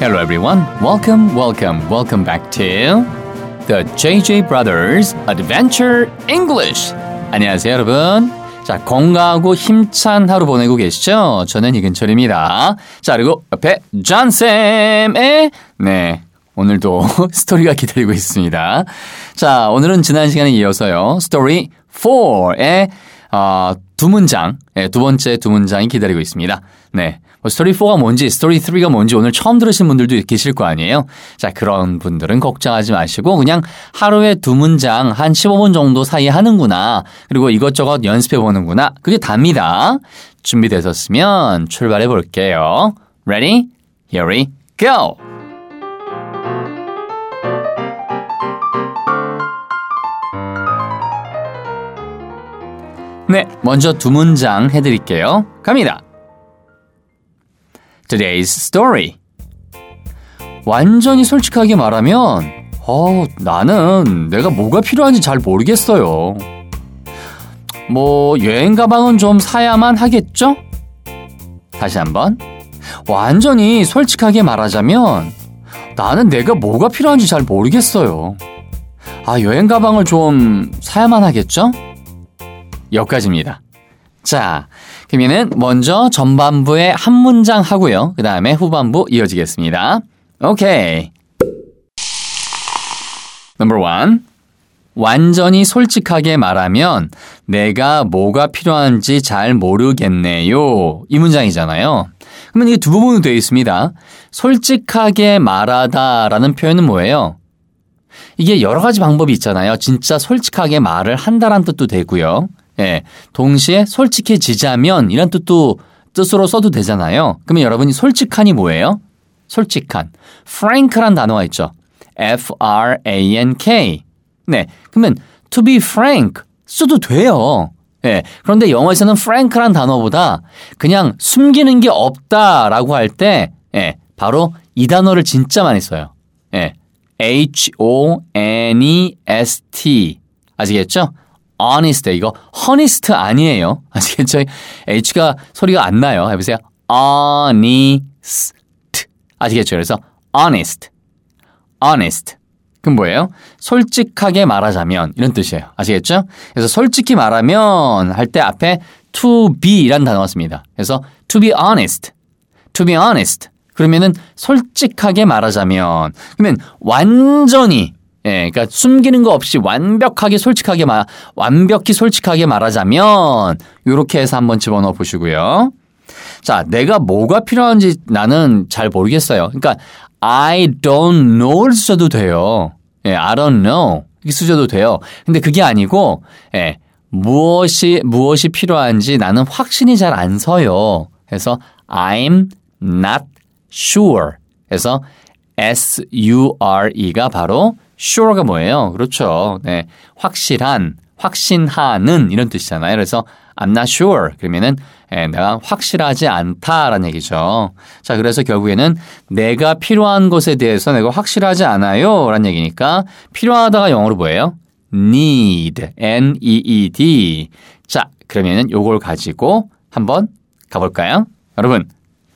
Hello everyone. Welcome, welcome, welcome back to the JJ Brothers Adventure English. 안녕하세요, 여러분. 자, 건강하고 힘찬 하루 보내고 계시죠? 저는 이근철입니다. 자, 그리고 옆에 존쌤의 네. 오늘도 스토리가 기다리고 있습니다. 자, 오늘은 지난 시간에 이어서요. 스토리 4의 어, 두 문장, 네, 두 번째 두 문장이 기다리고 있습니다. 네. 뭐 스토리 4가 뭔지, 스토리 3가 뭔지 오늘 처음 들으신 분들도 계실 거 아니에요? 자, 그런 분들은 걱정하지 마시고 그냥 하루에 두 문장 한 15분 정도 사이에 하는구나. 그리고 이것저것 연습해 보는구나. 그게 답니다. 준비되셨으면 출발해 볼게요. Ready? Here we go! 네, 먼저 두 문장 해드릴게요. 갑니다. Today's story. 완전히 솔직하게 말하면, 어, 나는 내가 뭐가 필요한지 잘 모르겠어요. 뭐, 여행 가방은 좀 사야만 하겠죠? 다시 한번. 완전히 솔직하게 말하자면, 나는 내가 뭐가 필요한지 잘 모르겠어요. 아, 여행 가방을 좀 사야만 하겠죠? 여기까지입니다. 자, 그러면은 먼저 전반부에 한 문장 하고요. 그 다음에 후반부 이어지겠습니다. 오케이. Number one. 완전히 솔직하게 말하면 내가 뭐가 필요한지 잘 모르겠네요. 이 문장이잖아요. 그러면 이게 두 부분으로 되어 있습니다. 솔직하게 말하다라는 표현은 뭐예요? 이게 여러 가지 방법이 있잖아요. 진짜 솔직하게 말을 한다란 뜻도 되고요. 예, 동시에 솔직해지자면 이런 뜻도 뜻으로 써도 되잖아요. 그러면 여러분이 솔직한이 뭐예요? 솔직한. frank란 단어가 있죠. F-R-A-N-K. 네. 그러면 to be frank 써도 돼요. 예. 그런데 영어에서는 frank란 단어보다 그냥 숨기는 게 없다라고 할 때, 예. 바로 이 단어를 진짜 많이 써요. 예. H-O-N-E-S-T. 아시겠죠? Honest 이거 honest 아니에요. 아시겠죠? H가 소리가 안 나요. 해보세요. honest 아시겠죠? 그래서 honest, honest. 그럼 뭐예요? 솔직하게 말하자면 이런 뜻이에요. 아시겠죠? 그래서 솔직히 말하면 할 때 앞에 to be라는 단어가 씁니다. 그래서 to be honest, to be honest. 그러면은 솔직하게 말하자면 그러면 완전히 예, 그러니까 숨기는 거 없이 완벽하게 솔직하게 말 완벽히 솔직하게 말하자면 요렇게 해서 한번 집어넣어 보시고요. 자, 내가 뭐가 필요한지 나는 잘 모르겠어요. 그러니까 I don't know를 쓰셔도 돼요. 예, I don't know 이렇게 쓰셔도 돼요. 근데 그게 아니고 예, 무엇이 무엇이 필요한지 나는 확신이 잘 안 서요. 그래서 I'm not sure. 그래서 S U R E가 바로 sure가 뭐예요? 그렇죠. 네. 확실한, 확신하는 이런 뜻이잖아요. 그래서 I'm not sure. 그러면은 예, 내가 확실하지 않다라는 얘기죠. 자, 그래서 결국에는 내가 필요한 것에 대해서 내가 확실하지 않아요. 라는 얘기니까 필요하다가 영어로 뭐예요? need, N-E-E-D. 자, 그러면은 요걸 가지고 한번 가볼까요? 여러분,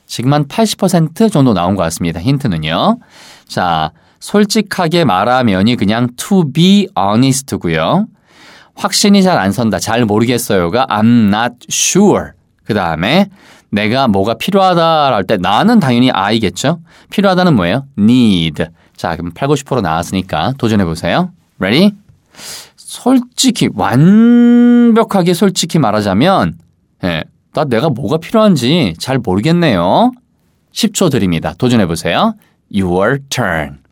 지금 한 80% 정도 나온 것 같습니다. 힌트는요. 자, 솔직하게 말하면이 그냥 to be honest고요. 확신이 잘 안 선다. 잘 모르겠어요가 I'm not sure. 그 다음에 내가 뭐가 필요하다 할 때 나는 당연히 I겠죠. 필요하다는 뭐예요? need. 자, 그럼 8, 90% 나왔으니까 도전해 보세요. Ready? 솔직히 완벽하게 솔직히 말하자면 예, 나 내가 뭐가 필요한지 잘 모르겠네요. 10초 드립니다. 도전해 보세요. Your turn.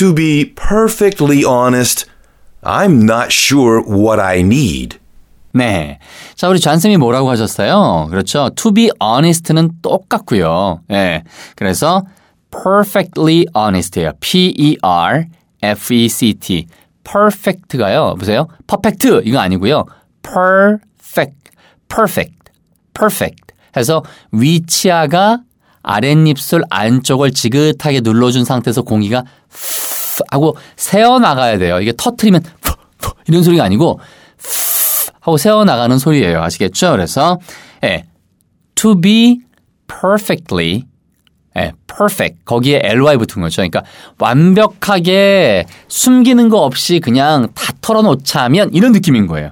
To be perfectly honest, I'm not sure what I need. 네. 자, 우리 잔쌤이 뭐라고 하셨어요? 그렇죠. To be honest는 똑같고요. 예. 네. 그래서 perfectly honest예요. P-E-R-F-E-C-T. perfect가요. 보세요. perfect 이거 아니고요. perfect, perfect, perfect. 해서 위치아가 아랫입술 안쪽을 지긋하게 눌러준 상태에서 공기가 하고 새어 나가야 돼요. 이게 터트리면 이런 소리가 아니고 하고 새어 나가는 소리예요. 아시겠죠? 그래서 예. to be perfectly 예, perfect. 거기에 ly 붙은 거죠. 그러니까 완벽하게 숨기는 거 없이 그냥 다 털어놓자면 이런 느낌인 거예요.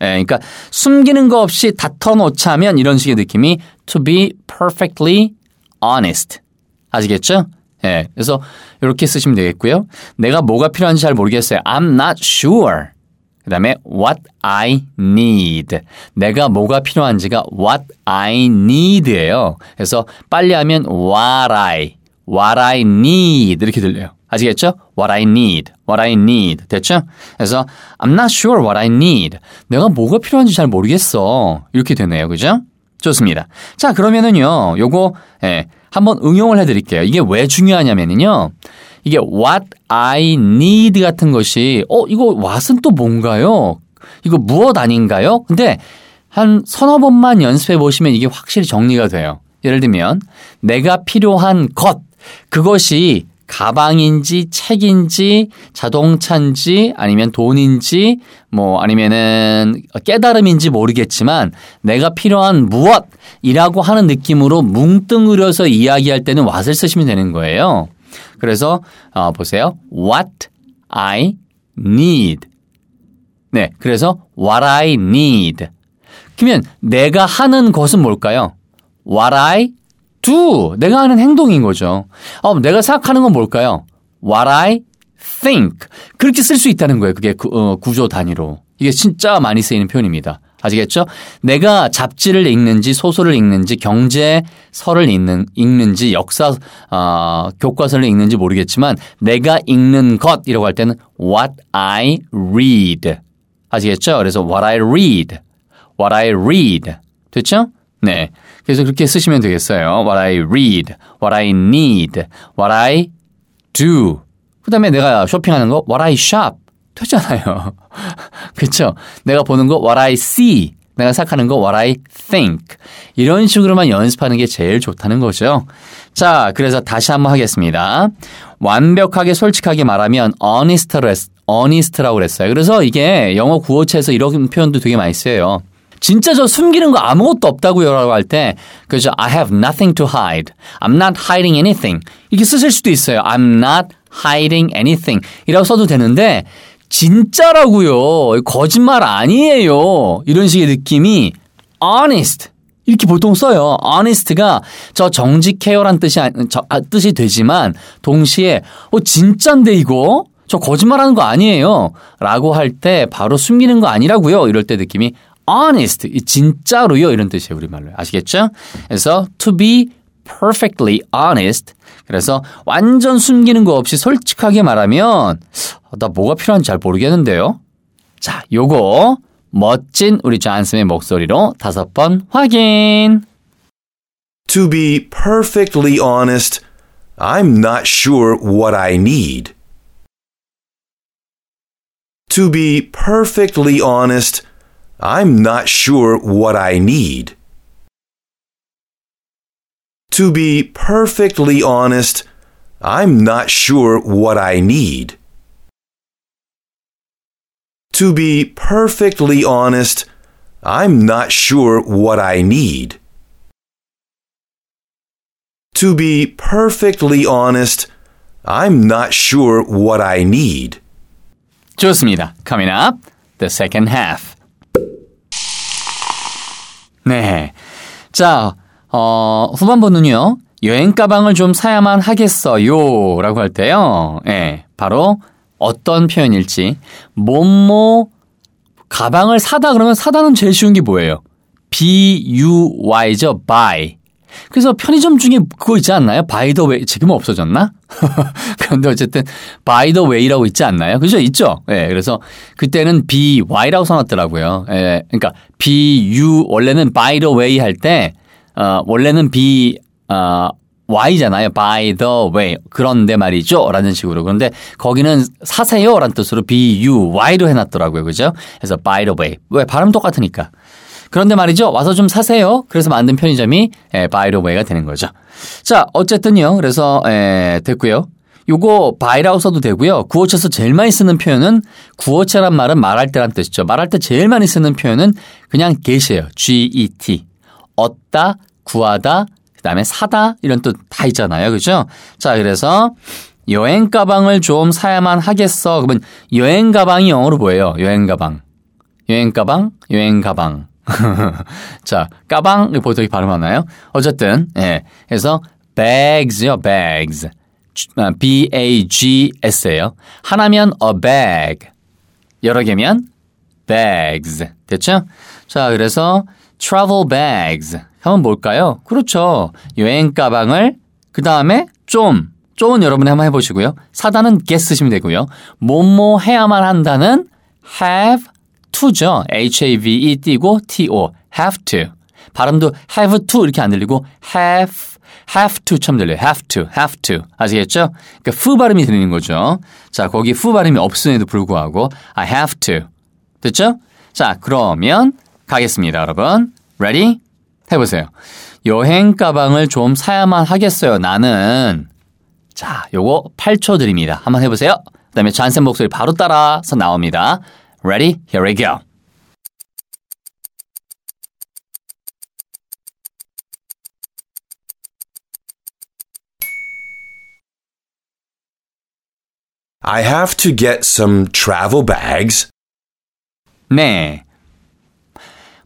예, 그러니까 숨기는 거 없이 다 털어놓자면 이런 식의 느낌이 to be perfectly honest. 아시겠죠? 예, 그래서 이렇게 쓰시면 되겠고요. 내가 뭐가 필요한지 잘 모르겠어요. I'm not sure. 그 다음에 what I need. 내가 뭐가 필요한지가 what I need예요. 그래서 빨리 하면 what I, what I need 이렇게 들려요. 아시겠죠? What I need, what I need. 됐죠? 그래서 I'm not sure what I need. 내가 뭐가 필요한지 잘 모르겠어. 이렇게 되네요. 그죠? 좋습니다. 자, 그러면은요, 요거, 예, 한번 응용을 해드릴게요. 이게 왜 중요하냐면요. 이게 what I need 같은 것이, 어, 이거 what은 또 뭔가요? 이거 무엇 아닌가요? 근데 한 서너 번만 연습해 보시면 이게 확실히 정리가 돼요. 예를 들면, 내가 필요한 것, 그것이 가방인지 책인지 자동차인지 아니면 돈인지 뭐 아니면은 깨달음인지 모르겠지만 내가 필요한 무엇이라고 하는 느낌으로 뭉뚱그려서 이야기할 때는 what을 쓰시면 되는 거예요. 그래서 어, 보세요. what I need. 네, 그래서 what I need. 그러면 내가 하는 것은 뭘까요? what I do. 내가 하는 행동인 거죠. 어, 내가 생각하는 건 뭘까요? what I think. 그렇게 쓸 수 있다는 거예요. 그게 구, 어, 구조 단위로. 이게 진짜 많이 쓰이는 표현입니다. 아시겠죠? 내가 잡지를 읽는지 소설을 읽는지 경제서를 읽는 읽는지 역사 어, 교과서를 읽는지 모르겠지만 내가 읽는 것이라고 할 때는 what I read. 아시겠죠? 그래서 what I read. what I read. 됐죠? 네. 그래서 그렇게 쓰시면 되겠어요. what I read, what I need, what I do. 그 다음에 내가 쇼핑하는 거 what I shop. 되잖아요. 그렇죠? 내가 보는 거 what I see. 내가 생각하는 거 what I think. 이런 식으로만 연습하는 게 제일 좋다는 거죠. 자, 그래서 다시 한번 하겠습니다. 완벽하게 솔직하게 말하면 honest라고, 그랬어요. 그래서 이게 영어 구어체에서 이런 표현도 되게 많이 써요. 진짜 저 숨기는 거 아무것도 없다고요 라고 할 때 그죠 I have nothing to hide. I'm not hiding anything. 이렇게 쓰실 수도 있어요. I'm not hiding anything 이라고 써도 되는데 진짜라고요. 거짓말 아니에요. 이런 식의 느낌이 honest 이렇게 보통 써요. honest가 저 정직해요란 뜻이 저, 아, 뜻이 되지만 동시에 어 진짠데 이거 저 거짓말하는 거 아니에요. 라고 할 때 바로 숨기는 거 아니라고요. 이럴 때 느낌이 honest 진짜로요 이런 뜻이에요 우리말로 아시겠죠? 그래서 to be perfectly honest 그래서 완전 숨기는 거 없이 솔직하게 말하면 나 뭐가 필요한지 잘 모르겠는데요. 자, 요거 멋진 우리 존슨의 목소리로 다섯 번 확인. To be perfectly honest, I'm not sure what I need. To be perfectly honest, I'm not sure what I need. To be perfectly honest, I'm not sure what I need. To be perfectly honest, I'm not sure what I need. To be perfectly honest, I'm not sure what I need. 좋습니다. Coming up, the second half. 네. 자, 어, 후반부는요. 여행 가방을 좀 사야만 하겠어요. 라고 할 때요. 예. 네, 바로 어떤 표현일지. 뭐뭐 가방을 사다 그러면 사다는 제일 쉬운 게 뭐예요? B-U-Y죠. buy. 그래서 편의점 중에 그거 있지 않나요? by way. 지금은 없어졌나? 그런데 어쨌든 by way라고 있지 않나요? 그죠? 있죠? 예. 네, 그래서 그때는 by라고 써놨더라고요. 예. 네, 그러니까 bu 원래는 by the way 할때 어, 원래는 b 어, y잖아요. by the way. 그런데 말이죠. 라는 식으로. 그런데 거기는 사세요. 라는 뜻으로 bu y로 해놨더라고요. 그죠? 그래서 by the way. 왜? 발음 똑같으니까. 그런데 말이죠. 와서 좀 사세요. 그래서 만든 편의점이 the way가 되는 거죠. 자, 어쨌든요. 그래서 에, 됐고요. 요거 buy라고 써도 되고요. 구어체에서 제일 많이 쓰는 표현은 구어체란 말은 말할 때란 뜻이죠. 말할 때 제일 많이 쓰는 표현은 그냥 get이에요. G-E-T. 얻다, 구하다, 그 다음에 사다 이런 뜻 다 있잖아요. 그죠? 자, 그래서 여행 가방을 좀 사야만 하겠어. 그러면 여행 가방이 영어로 뭐예요? 여행 가방. 여행 가방, 여행 가방. 자, 가방 보통 발음하나요? 어쨌든 예. 그래서 bags요, bags. B-A-G-S예요. 하나면 a bag. 여러 개면 bags. 됐죠? 자, 그래서 travel bags. 하면 뭘까요? 그렇죠. 여행 가방을 그 다음에 좀 좀은 여러분이 한번 해보시고요. 사다는 get 쓰시면 되고요. 뭐뭐 해야만 한다는 have to죠. H-A-V-E 띄고 T-O. have to. 발음도 have to 이렇게 안 들리고 have have to처럼 들려요. have to, have to. 아시겠죠? 그러니까 푸 발음이 들리는 거죠. 자, 거기 푸 발음이 없음에도 불구하고 I have to. 됐죠? 자, 그러면 가겠습니다, 여러분. ready? 해보세요. 여행 가방을 좀 사야만 하겠어요. 나는 자, 요거 8초 드립니다. 한번 해보세요. 그 다음에 잔센 목소리 바로 따라서 나옵니다. Ready? Here we go. I have to get some travel bags. 네.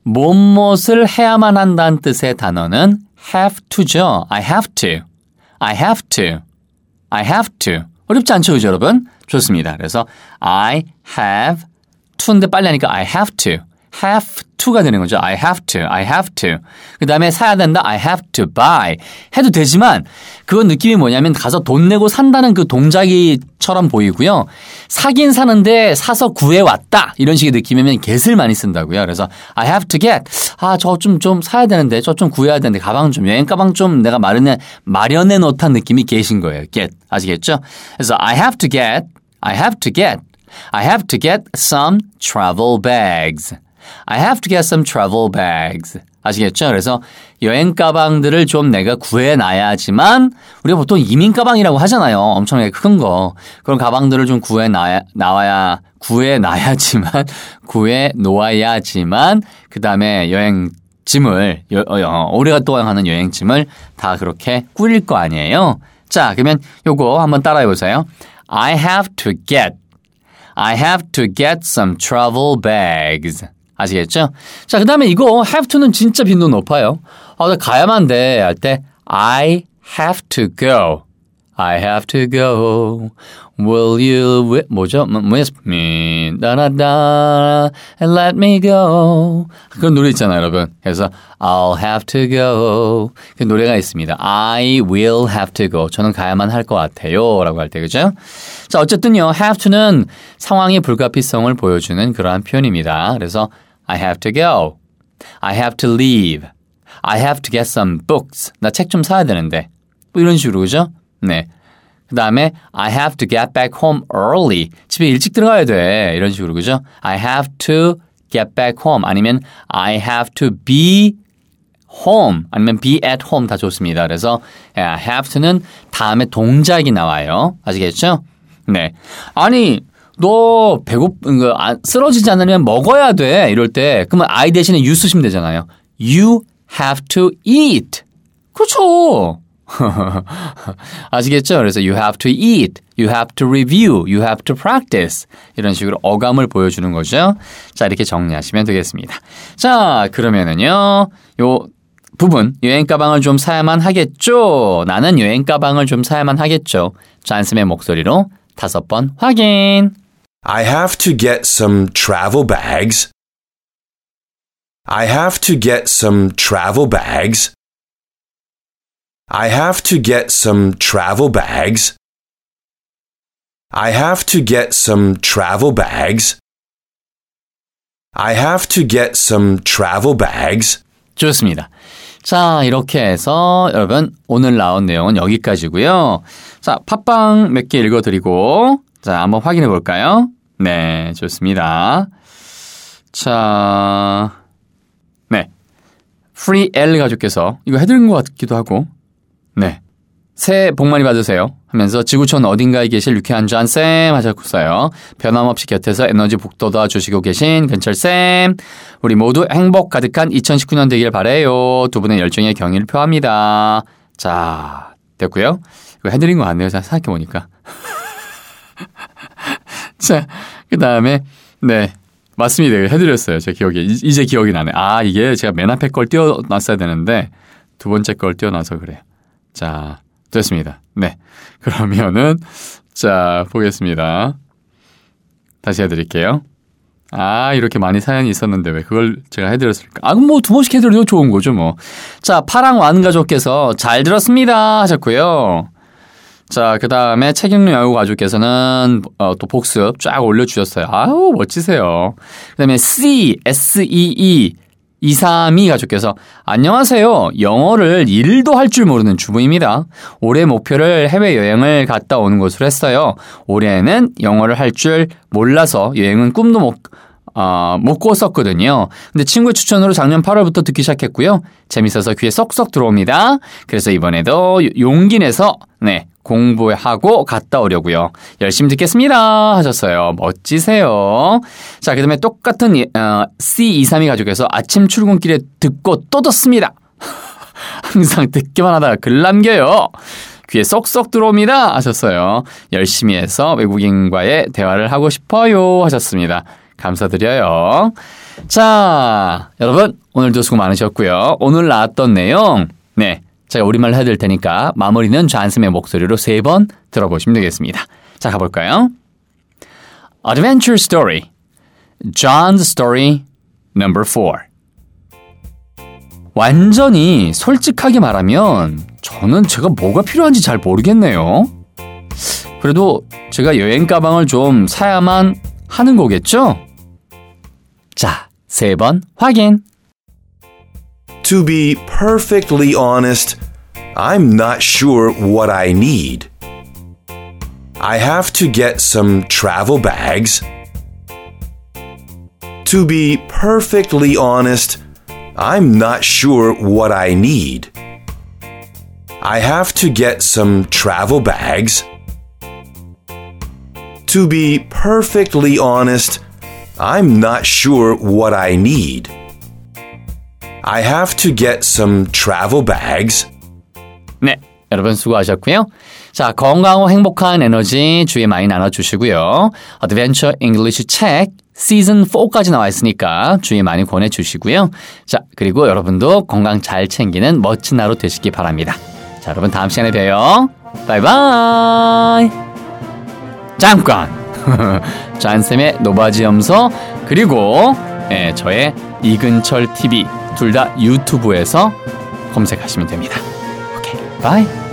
무엇을 해야만 한다는 뜻의 단어는 have to죠. I have to. I have to. I have to. 어렵지 않죠, 그죠, 여러분? 좋습니다. 그래서 I have to인데 빨리 하니까 I have to. have to가 되는 거죠. I have to, I have to. 그 다음에 사야 된다. I have to buy. 해도 되지만 그건 느낌이 뭐냐면 가서 돈 내고 산다는 그 동작이처럼 보이고요. 사긴 사는데 사서 구해왔다. 이런 식의 느낌이면 get을 많이 쓴다고요. 그래서 I have to get. 아, 저 좀, 좀 사야 되는데, 저 좀 구해야 되는데, 가방 좀, 여행 가방 좀 내가 마련해, 마련해 놓던 느낌이 get인 거예요. get. 아시겠죠? 그래서 I have to get, I have to get, I have to get some travel bags. I have to get some travel bags. 아시겠죠? 그래서 여행 가방들을 좀 내가 구해놔야지만 우리가 보통 이민 가방이라고 하잖아요. 엄청나게 큰 거. 그런 가방들을 좀 구해 놔야, 나와야, 구해 놔야지만, 구해 놓아야지만, 그 다음에 여행 짐을, 여, 어, 오래동안 하는 여행 짐을 다 그렇게 꾸릴 거 아니에요? 자, 그러면 요거 한번 따라해 보세요. I have to get, I have to get some travel bags. 아시겠죠? 자, 그 다음에 이거 have to는 진짜 빈도 높아요. 아, 나 가야만 돼. 할 때, I have to go. I have to go. Will you, 뭐죠? 뭐였, me, 다다다, and let me go. 그런 노래 있잖아요, 여러분. 그래서, I'll have to go. 그 노래가 있습니다. I will have to go. 저는 가야만 할 것 같아요. 라고 할 때, 그죠? 자, 어쨌든요, have to는 상황의 불가피성을 보여주는 그러한 표현입니다. 그래서, I have to go. I have to leave. I have to get some books. 나 책 좀 사야 되는데. 뭐 이런 식으로, 그죠? 네. 그 다음에 I have to get back home early. 집에 일찍 들어가야 돼. 이런 식으로, 그죠? I have to get back home. 아니면 I have to be home. 아니면 be at home 다 좋습니다. 그래서 I have to는 다음에 동작이 나와요. 아시겠죠? 네. 아니, 너 배고 그 쓰러지지 않으면 먹어야 돼. 이럴 때 그러면 I 대신에 you 쓰시면 되잖아요. You have to eat. 그렇죠. 아시겠죠? 그래서 you have to eat, you have to review, you have to practice 이런 식으로 어감을 보여주는 거죠. 자 이렇게 정리하시면 되겠습니다. 자 그러면은요 요 부분 여행 가방을 좀 사야만 하겠죠. 나는 여행 가방을 좀 사야만 하겠죠. 잔스의 목소리로 다섯 번 확인. I have to get some travel bags. I have to get some travel bags. I have to get some travel bags. I have to get some travel bags. I have to get some travel bags. 좋습니다. 자, 이렇게 해서 여러분 오늘 나온 내용은 여기까지고요. 자, 팟빵 몇 개 읽어 드리고 자, 한번 확인해 볼까요? 네, 좋습니다. 자, 네. 프리 엘 가족께서 이거 해 드린 것 같기도 하고, 네. 새해 복 많이 받으세요. 하면서 지구촌 어딘가에 계실 유쾌한 잔쌤 하셨어요. 변함없이 곁에서 에너지 북돋아 주시고 계신 근철쌤. 우리 모두 행복 가득한 2019년 되길 바래요. 두 분의 열정에 경의를 표합니다. 자, 됐고요. 이거 해드린 거 같네요. 자, 생각해보니까. 자, 그 다음에, 네. 맞습니다. 해드렸어요. 제 기억에. 이제 기억이 나네. 아, 이게 제가 맨 앞에 걸 띄워놨어야 되는데, 두 번째 걸 띄워놔서 그래요. 자, 됐습니다. 네. 그러면은, 자, 보겠습니다. 다시 해드릴게요. 아, 이렇게 많이 사연이 있었는데 왜 그걸 제가 해드렸을까? 아, 그럼 뭐 두 번씩 해드려도 좋은 거죠, 뭐. 자, 파랑 완가족께서 잘 들었습니다 하셨고요. 자, 그 다음에 책 읽는 여우 가족께서는 어, 또 복습 쫙 올려주셨어요. 아우, 멋지세요. 그 다음에 C, S-E-E, 232 가족께서 안녕하세요. 영어를 일도 할 줄 모르는 주부입니다. 올해 목표를 해외여행을 갔다 오는 것으로 했어요. 올해는 영어를 할 줄 몰라서 여행은 꿈도 못, 어, 못 꿨었거든요. 근데 친구의 추천으로 작년 8월부터 듣기 시작했고요. 재밌어서 귀에 쏙쏙 들어옵니다. 그래서 이번에도 용기 내서, 네, 공부하고 갔다 오려고요. 열심히 듣겠습니다. 하셨어요. 멋지세요. 자, 그 다음에 똑같은 어, C232 가족에서 아침 출근길에 듣고 또 듣습니다. 항상 듣기만 하다가 글 남겨요. 귀에 쏙쏙 들어옵니다. 하셨어요. 열심히 해서 외국인과의 대화를 하고 싶어요. 하셨습니다. 감사드려요. 자, 여러분, 오늘도 수고 많으셨고요. 오늘 나왔던 내용, 네. 제가 우리말로 해드릴 테니까 마무리는 잔스의 목소리로 세 번 들어보시면 되겠습니다. 자, 가볼까요? Adventure Story. John's Story Number 4. 완전히 솔직하게 말하면 저는 제가 뭐가 필요한지 잘 모르겠네요. 그래도 제가 여행 가방을 좀 사야만 하는 거겠죠? 자, 세 번 확인. To be perfectly honest, I'm not sure what I need. I have to get some travel bags. To be perfectly honest, I'm not sure what I need. I have to get some travel bags. To be perfectly honest, I'm not sure what I need. I have to get some travel bags. 네, 여러분 수고하셨고요. 자, 건강하고 행복한 에너지 주위에 많이 나눠주시고요. Adventure English 책 시즌 4까지 나와 있으니까 주위에 많이 권해주시고요. 자, 그리고 여러분도 건강 잘 챙기는 멋진 하루 되시기 바랍니다. 자, 여러분 다음 시간에 봬요. Bye bye. 잠깐. 잔쌤의 노바지염서 그리고 예, 저의 이근철 TV 둘 다 유튜브에서 검색하시면 됩니다. 오케이, bye.